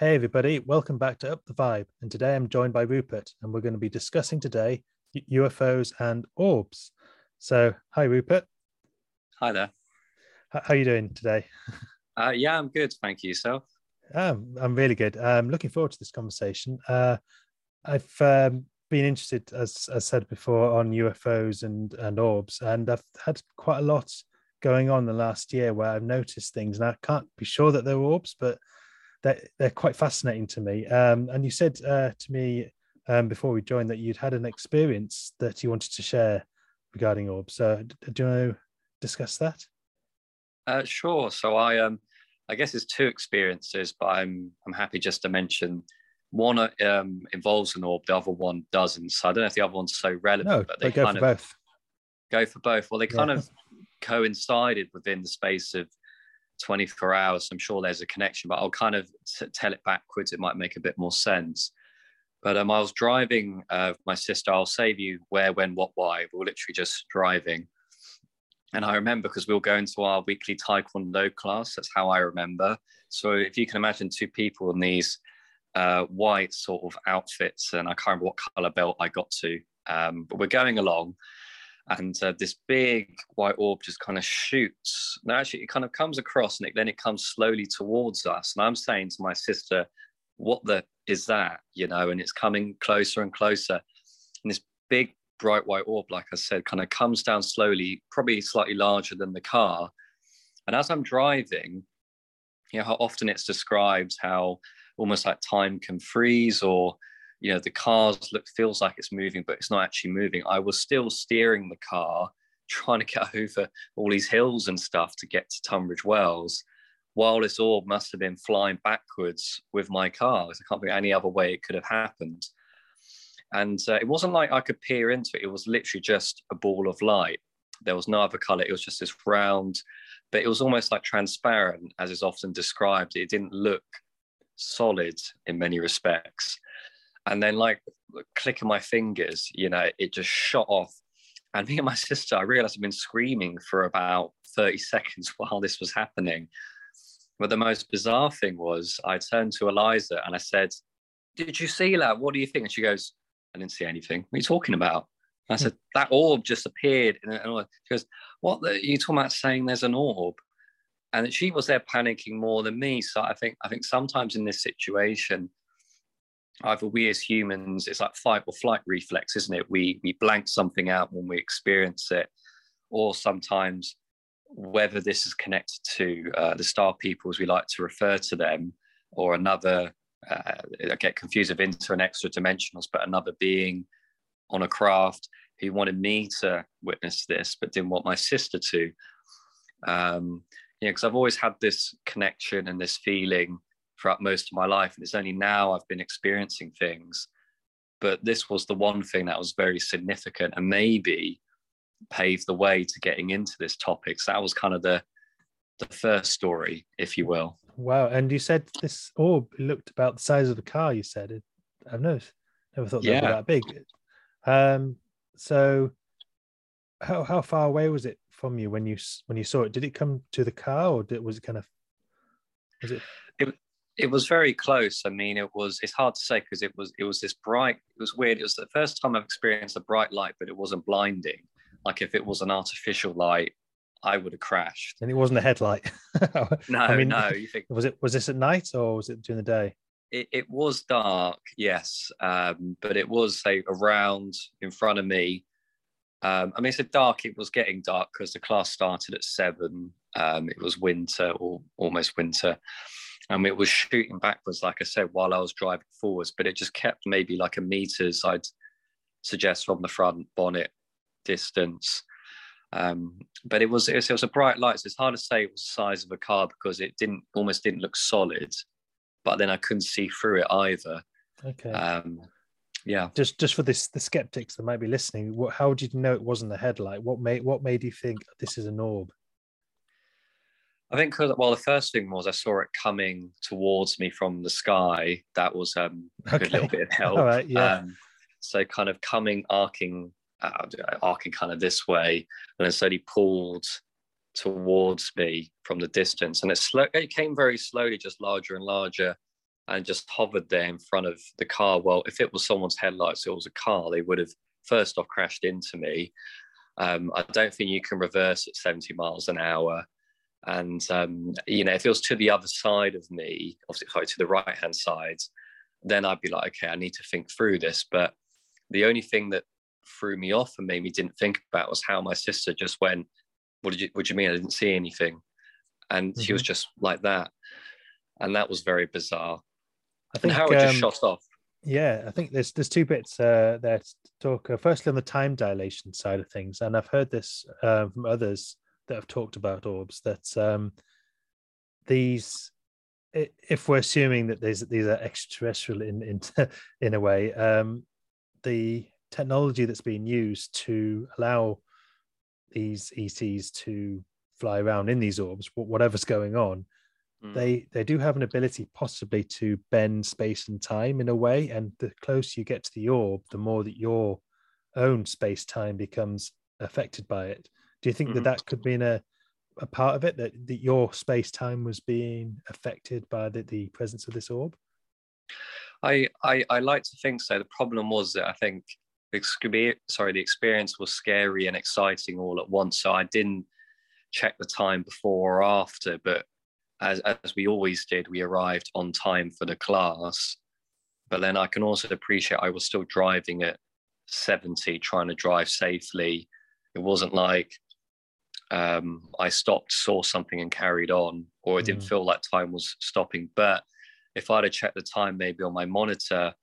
Hey, everybody, welcome back to Up the Vibe. And today I'm joined by Rupert, and we're going to be discussing today UFOs and orbs. So, hi, Rupert. Hi there. How are you doing today? Uh, yeah, I'm good. Thank you. Yourself? Um, I'm really good. I'm looking forward to this conversation. Uh, I've um, been interested, as I said before, on UFOs and, and orbs, and I've had quite a lot going on the last year where I've noticed things, and I can't be sure that they're orbs, but they're, they're quite fascinating to me. Um, and you said uh, to me um, before we joined that you'd had an experience that you wanted to share regarding orbs. So, do you want to discuss that? Uh, sure. So I um, I guess it's two experiences, but I'm I'm happy just to mention one um, involves an orb, the other one doesn't. So I don't know if the other one's so relevant, no, but they, go kind for of both. go for both. Well, they kind Yeah. of coincided within the space of 24 hours. I'm sure there's a connection, but I'll kind of t- tell it backwards. It might make a bit more sense. But um, I was driving uh, my sister. I'll save you where, when, what, why. We were literally just driving. And I remember because we were going to our weekly Taekwondo class. That's how I remember. So if you can imagine two people in these uh, white sort of outfits, and I can't remember what color belt I got to, um, but we're going along, and uh, this big white orb just kind of shoots. No, actually, it kind of comes across, and then it comes slowly towards us. And I'm saying to my sister, "What the is that?" You know, and it's coming closer and closer, and this big bright white orb, like I said, kind of comes down slowly, probably slightly larger than the car. And as I'm driving, you know how often it's described how almost like time can freeze or you know the cars look feels like it's moving but it's not actually moving. I was still steering the car trying to get over all these hills and stuff to get to tunbridge wells while this orb must have been flying backwards with my car i can't think any other way it could have happened. And uh, it wasn't like i could peer into it. It was literally just a ball of light. There was no other color. It was just this round but it was almost like transparent as is often described. It didn't look solid in many respects and then like click of my fingers you know it just shot off. And me and my sister i realized i've been screaming for about 30 seconds while this was happening. But the most bizarre thing was i turned to eliza and i said did you see that? What do you think? And she goes i didn't see anything. What are you talking about? And i said that orb just appeared and and she goes what the, are you talking about saying there's an orb? And she was there panicking more than me. So i think i think sometimes in this situation either we as humans it's like fight or flight reflex isn't it? We we blank something out when we experience it. Or sometimes whether this is connected to uh, the star people as we like to refer to them or another uh, i get confused of inter and extra dimensionals but another being on a craft who wanted me to witness this but didn't want my sister to. Um you know because i've always had this connection and this feeling throughout most of my life and it's only now i've been experiencing things but this was the one thing that was very significant and maybe paved the way to getting into this topic so that was kind of the the first story if you will Wow. And you said this orb looked about the size of the car, you said. It, I've never, never thought they were Yeah. that big. Um, so how, how far away was it from you when you when you saw it? Did it come to the car or did, was it kind of was it it was very close. I mean, it was. It's hard to say because it was. It was this bright. It was weird. It was the first time I've experienced a bright light, but it wasn't blinding. Like if it was an artificial light, I would have crashed. and it wasn't a headlight? No, I mean, no. You think Was it was this at night or was it during the day? it, it was dark, yes, um, but it was say around in front of me. Um, I mean, it's a dark. It was getting dark because the class started at seven. Um, it was winter or almost winter, and it was shooting backwards, like I said, while I was driving forwards. But it just kept maybe like a meters, I'd suggest, from the front bonnet distance. Um, but it was, it was it was a bright light. So it's hard to say it was the size of a car because it didn't almost didn't look solid. But then I couldn't see through it either. Okay. Um, yeah, just just for this the skeptics that might be listening, what, how did you know it wasn't a headlight? What made what made you think this is an orb? I think well, the first thing was I saw it coming towards me from the sky. That was um, a Okay. little bit of help. All right, yeah. Um, so kind of coming, arcing, uh, arcing kind of this way, and then slowly pulled towards me from the distance. And it slow. It came very slowly, just larger and larger. and just hovered there in front of the car. Well, if it was someone's headlights, it was a car, they would have first off crashed into me. Um, I don't think you can reverse at 70 miles an hour. And, um, you know, if it was to the other side of me, obviously, to the right hand side, then I'd be like, okay, I need to think through this. But the only thing that threw me off and made me didn't think about was how my sister just went, what did you, what do you mean? I didn't see anything. And mm-hmm. she was mm-hmm. just like that. And that was very bizarre. I think and Howard um, just shot off. Yeah, I think there's there's two bits uh, there to talk. Uh, firstly, on the time dilation side of things, and I've heard this uh, from others that have talked about orbs that um, these, if we're assuming that these these are extraterrestrial in in in a way, um, the technology that's being used to allow these ETs to fly around in these orbs, whatever's going on, mm. they they do have an ability possibly to bend space and time in a way. And the closer you get to the orb, the more that your own space time becomes affected by it. Do you think mm-hmm. that that could be in a a part of it that, that your space time was being affected by the, the presence of this orb? I, I I like to think so. The problem was that I think sorry the experience was scary and exciting all at once. So I didn't check the time before or after, but as, as we always did, we arrived on time for the class. But then I can also appreciate I was still driving at 70, trying to drive safely. It wasn't like um, I stopped, saw something, and carried on, or it didn't mm. feel like time was stopping. But if I'd have checked the time maybe on my monitor,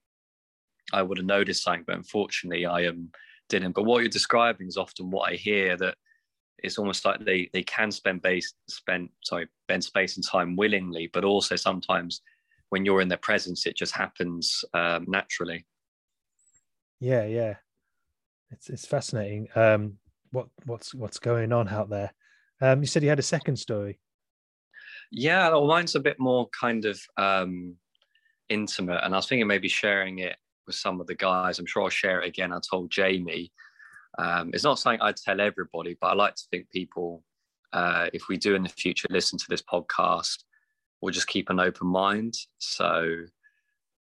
I would have noticed something. But unfortunately, I um, didn't. But what you're describing is often what I hear that it's almost like they they can spend base spend sorry spend space and time willingly, but also sometimes when you're in their presence, it just happens um, naturally. Yeah, yeah, it's it's fascinating. Um, what what's what's going on out there? Um, you said you had a second story. Yeah, well, mine's a bit more kind of um, intimate, and I was thinking maybe sharing it with some of the guys. I'm sure I'll share it again. I told Jamie um, it's not something I'd tell everybody, but I like to think people, uh, if we do in the future listen to this podcast, we'll just keep an open mind. So,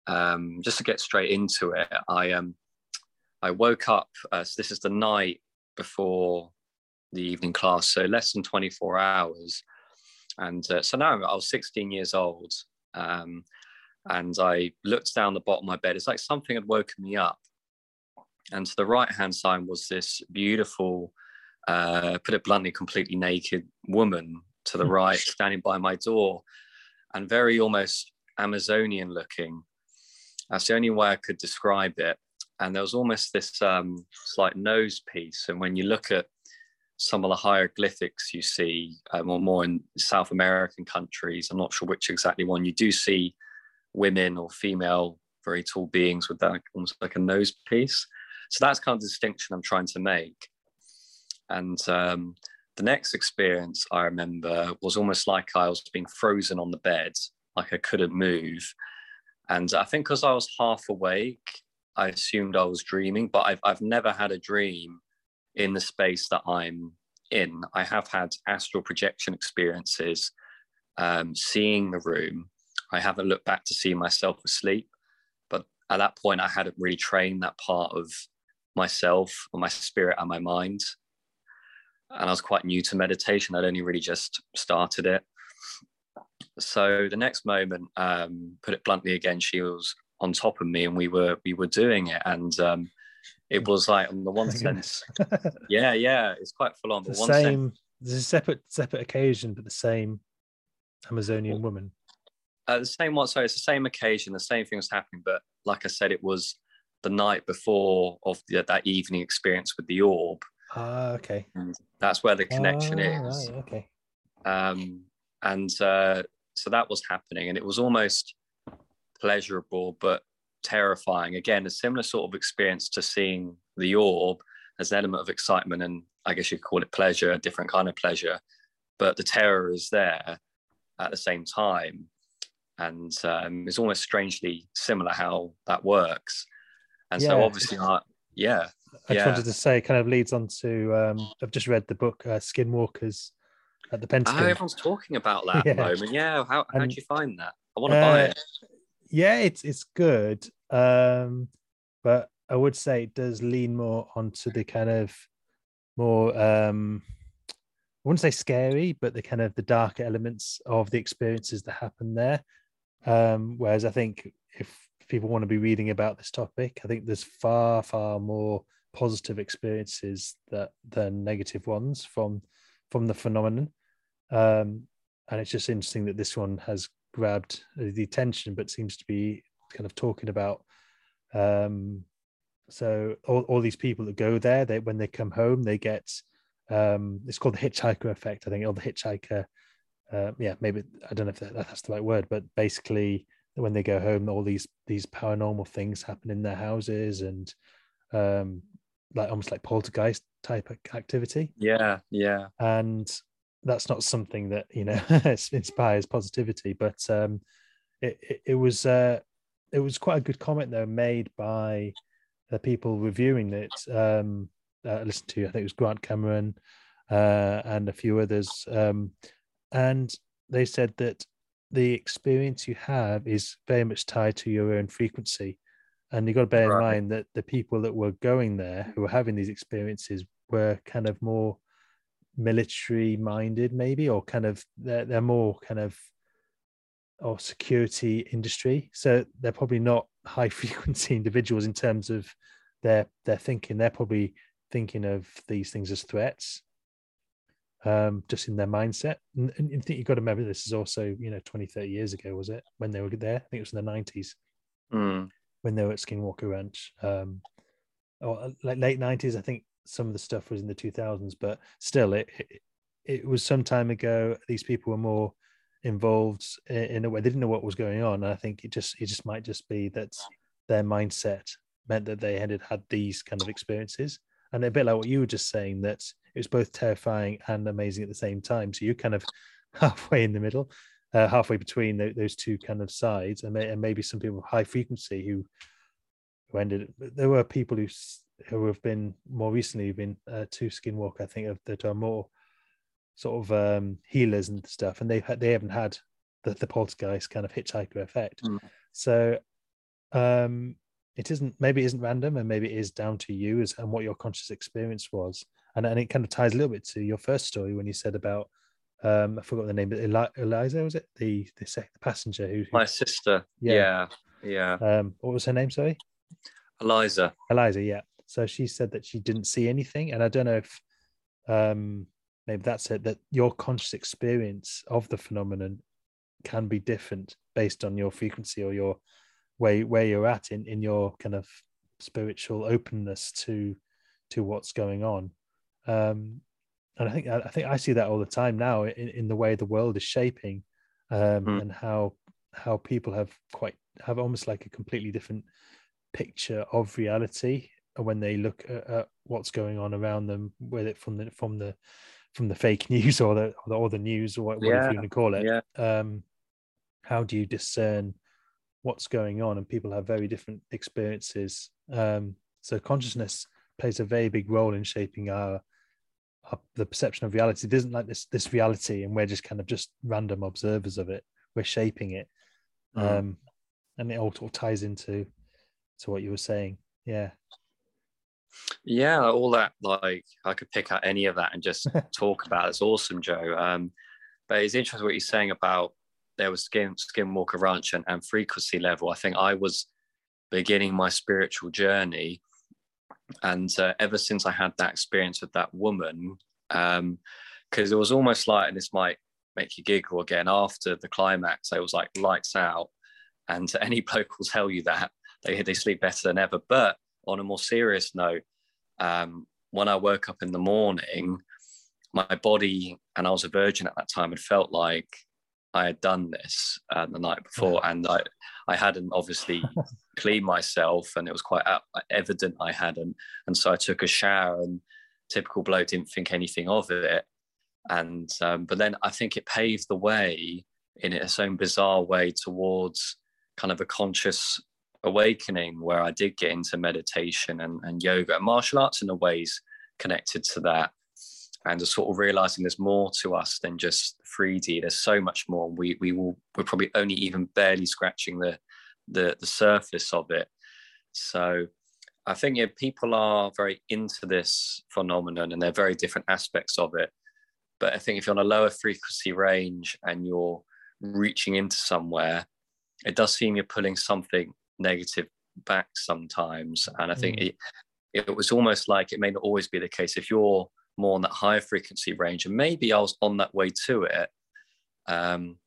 um, just to get straight into it, I um, I woke up. Uh, so this is the night before the evening class, so less than 24 hours. And uh, so now I was 16 years old, um, and I looked down the bottom of my bed. It's like something had woken me up, and to the right hand side was this beautiful, uh, put it bluntly, completely naked woman to the right, standing by my door, and very almost Amazonian looking. That's the only way I could describe it. And there was almost this um, slight nose piece. And when you look at some of the hieroglyphics you see, um, or more in South American countries, I'm not sure which exactly one, you do see women or female, very tall beings with that almost like a nose piece. So that's kind of the distinction I'm trying to make. And um, the next experience I remember was almost like I was being frozen on the bed, like I couldn't move. And I think because I was half awake, I assumed I was dreaming, but I've, I've never had a dream in the space that I'm in. I have had astral projection experiences, um, seeing the room. I haven't looked back to see myself asleep, but at that point, I hadn't really trained that part of myself or my spirit and my mind. And I was quite new to meditation. I'd only really just started it. So the next moment, um, put it bluntly again, she was on top of me and we were we were doing it. And um, it was like on the one sense, yeah, yeah, it's quite full on. The same, sense, there's a separate separate occasion, but the same Amazonian woman. Uh, the same one. So it's the same occasion, the same thing was happening, but like I said, it was the night before of the, that evening experience with the orb. Ah, okay. And that's where the connection ah, is. Right, okay. Um, and uh, so that was happening, and it was almost pleasurable but terrifying. Again, a similar sort of experience to seeing the orb as an element of excitement, and I guess you could call it pleasure, a different kind of pleasure. But the terror is there at the same time, and um, it's almost strangely similar how that works. And yeah. so obviously, I, yeah. I just yeah. wanted to say, kind of leads on to. Um, I've just read the book uh, Skinwalkers at the Pentagon. Oh, everyone's talking about that yeah. at the moment. Yeah, how how did you find that? I want to uh, buy it. Yeah, it's it's good, um, but I would say it does lean more onto the kind of more um, I wouldn't say scary, but the kind of the darker elements of the experiences that happen there. Um, whereas I think if people want to be reading about this topic, I think there's far, far more positive experiences that than negative ones from from the phenomenon. Um, and it's just interesting that this one has grabbed the attention, but seems to be kind of talking about. Um, so all, all these people that go there, they when they come home, they get um, it's called the hitchhiker effect, I think, or the hitchhiker. Uh, yeah, maybe I don't know if that, that's the right word, but basically, when they go home, all these these paranormal things happen in their houses, and um, like almost like poltergeist type activity. Yeah, yeah. And that's not something that you know inspires positivity, but um, it, it, it was uh, it was quite a good comment though made by the people reviewing it. Um, uh, listened to I think it was Grant Cameron uh, and a few others, um, and they said that the experience you have is very much tied to your own frequency. And you've got to bear right. in mind that the people that were going there who were having these experiences were kind of more military minded, maybe, or kind of they're, they're more kind of or security industry. So they're probably not high frequency individuals in terms of their their thinking. They're probably thinking of these things as threats um, just in their mindset. And, and I think you've got to remember this is also, you know, 20, 30 years ago, was it, when they were there? I think it was in the 90s mm. when they were at Skinwalker Ranch. Um, or uh, like late 90s, I think some of the stuff was in the 2000s, but still, it, it, it was some time ago. These people were more involved in, in a way. They didn't know what was going on. And I think it just, it just might just be that their mindset meant that they had had these kind of experiences. And a bit like what you were just saying, that it was both terrifying and amazing at the same time. So you're kind of halfway in the middle, uh, halfway between the, those two kind of sides, and, may, and maybe some people high frequency who who ended. There were people who who have been more recently been uh, to Skinwalker, I think, of that are more sort of um, healers and stuff, and they've had, they haven't had the, the poltergeist kind of hitchhiker effect. Mm. So um, it isn't maybe it isn't random, and maybe it is down to you as and what your conscious experience was. And and it kind of ties a little bit to your first story when you said about um I forgot the name, but Eli- Eliza was it? The the, sec- the passenger who, who, my sister. Yeah. Yeah, yeah. um what was her name sorry? Eliza. Eliza yeah so she said that she didn't see anything and I don't know if um maybe that's it that your conscious experience of the phenomenon can be different based on your frequency or your where where you're at in in your kind of spiritual openness to to what's going on um, and I think I think I see that all the time now in, in the way the world is shaping, um, mm. and how how people have quite have almost like a completely different picture of reality when they look at, at what's going on around them, whether from the from the from the fake news or the or the, news or whatever yeah. you want to call it. Yeah. Um, how do you discern what's going on? And people have very different experiences. Um, so consciousness plays a very big role in shaping our the perception of reality. It isn't like this this reality, and we're just kind of just random observers of it. We're shaping it, mm. um, and it all, all ties into to what you were saying. Yeah, yeah, all that. Like I could pick out any of that and just talk about. It. It's awesome, Joe. Um, but it's interesting what you're saying about there was skin skinwalker ranch and, and frequency level. I think I was beginning my spiritual journey and uh, ever since I had that experience with that woman, because um, it was almost like, and this might make you giggle again, after the climax, it was like lights out. And any bloke will tell you that they, they sleep better than ever. But on a more serious note, um, when I woke up in the morning, my body, and I was a virgin at that time, had felt like I had done this uh, the night before, and I, I hadn't obviously cleaned myself, and it was quite evident I hadn't. And so I took a shower, and typical bloke didn't think anything of it. And um, but then I think it paved the way in its own bizarre way towards kind of a conscious awakening where I did get into meditation and, and yoga and martial arts in a ways connected to that and just sort of realizing there's more to us than just 3D. There's so much more. We we will we're probably only even barely scratching the the the surface of it. So I think yeah, people are very into this phenomenon and they're very different aspects of it. But I think if you're on a lower frequency range and you're reaching into somewhere, it does seem you're pulling something negative back sometimes. And I think mm. it, it was almost like it may not always be the case. If you're more on that higher frequency range, and maybe I was on that way to it, um,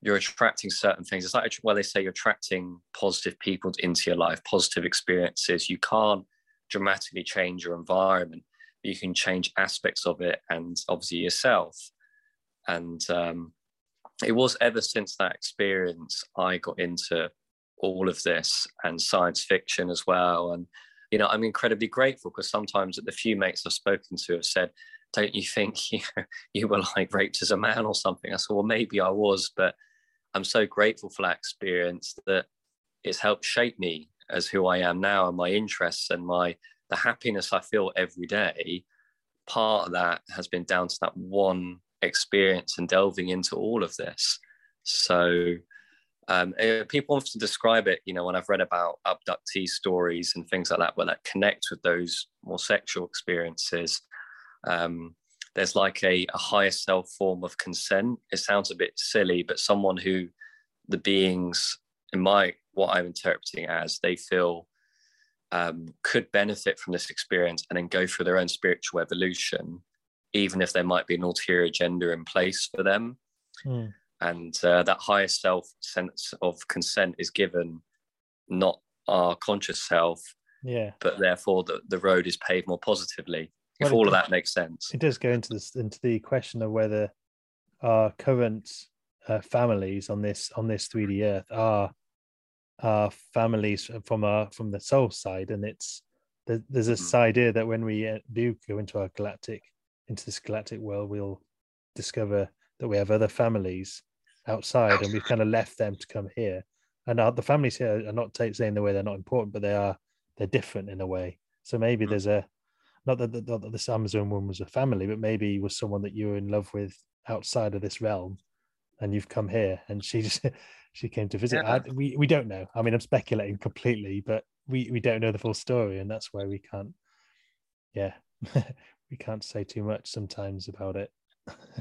you're attracting certain things. It's like, well, they say you're attracting positive people into your life, positive experiences. You can't dramatically change your environment, you can change aspects of it and obviously yourself. And um, it was ever since that experience I got into all of this and science fiction as well. And, you know, I'm incredibly grateful because sometimes the few mates I've spoken to have said, don't you think you, you were like raped as a man or something? I said, well, maybe I was, but I'm so grateful for that experience that it's helped shape me as who I am now and my interests and my the happiness I feel every day. Part of that has been down to that one experience and delving into all of this. So um, eh, people often describe it, you know, when I've read about abductee stories and things like that, where that connect with those more sexual experiences. Um, there's like a, a higher self form of consent. It sounds a bit silly, but someone who the beings, in my what I'm interpreting as, they feel um, could benefit from this experience and then go through their own spiritual evolution, even if there might be an ulterior agenda in place for them. Mm. And uh, that higher self sense of consent is given not our conscious self, yeah, but therefore the, the road is paved more positively if well, all of that makes sense. It does go into this into the question of whether our current uh, families on this on this 3D Earth are are families from our from the soul side, and it's there's this mm-hmm. idea that when we uh, do go into our galactic into this galactic world, we'll discover that we have other families outside, and we've kind of left them to come here. And our, the families here are not saying the way they're not important, but they are they're different in a way. So maybe mm-hmm. there's a not that, the, not that this Amazon woman was a family, but maybe was someone that you were in love with outside of this realm, and you've come here, and she just she came to visit. Yeah. I, we we don't know. I mean, I'm speculating completely, but we we don't know the full story, and that's why we can't. Yeah, we can't say too much sometimes about it.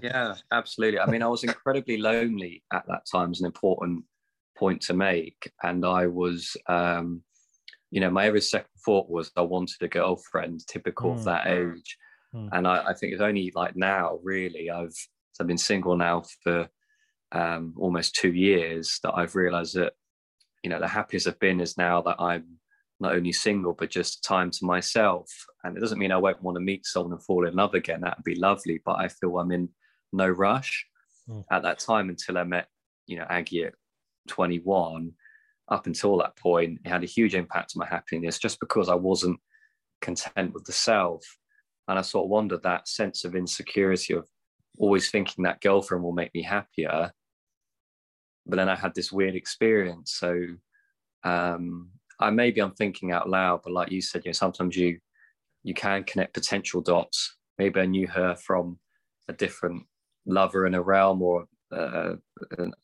Yeah, absolutely. I mean, I was incredibly lonely at that time. Is an important point to make, and I was. um you know, my every second thought was I wanted a girlfriend, typical mm. of that age. Mm. And I, I, think it's only like now, really, I've I've been single now for um, almost two years that I've realised that, you know, the happiest I've been is now that I'm not only single but just time to myself. And it doesn't mean I won't want to meet someone and fall in love again. That'd be lovely, but I feel I'm in no rush mm. at that time until I met, you know, Aggie at 21 up until that point, it had a huge impact on my happiness just because I wasn't content with the self. And I sort of wondered that sense of insecurity of always thinking that girlfriend will make me happier. But then I had this weird experience. So um, I maybe I'm thinking out loud, but like you said, you know, sometimes you you can connect potential dots. Maybe I knew her from a different lover in a realm or uh,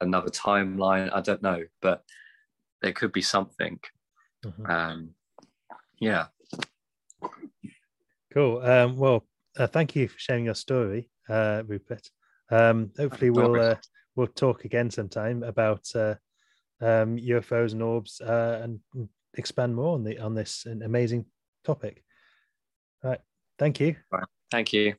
another timeline. I don't know, but there could be something. Mm-hmm. Um, yeah. Cool. Um, well, uh, thank you for sharing your story, uh, Rupert. Um, hopefully, we'll uh, we'll talk again sometime about uh, um, UFOs and orbs uh, and expand more on the on this amazing topic. All right. Thank you. Thank you.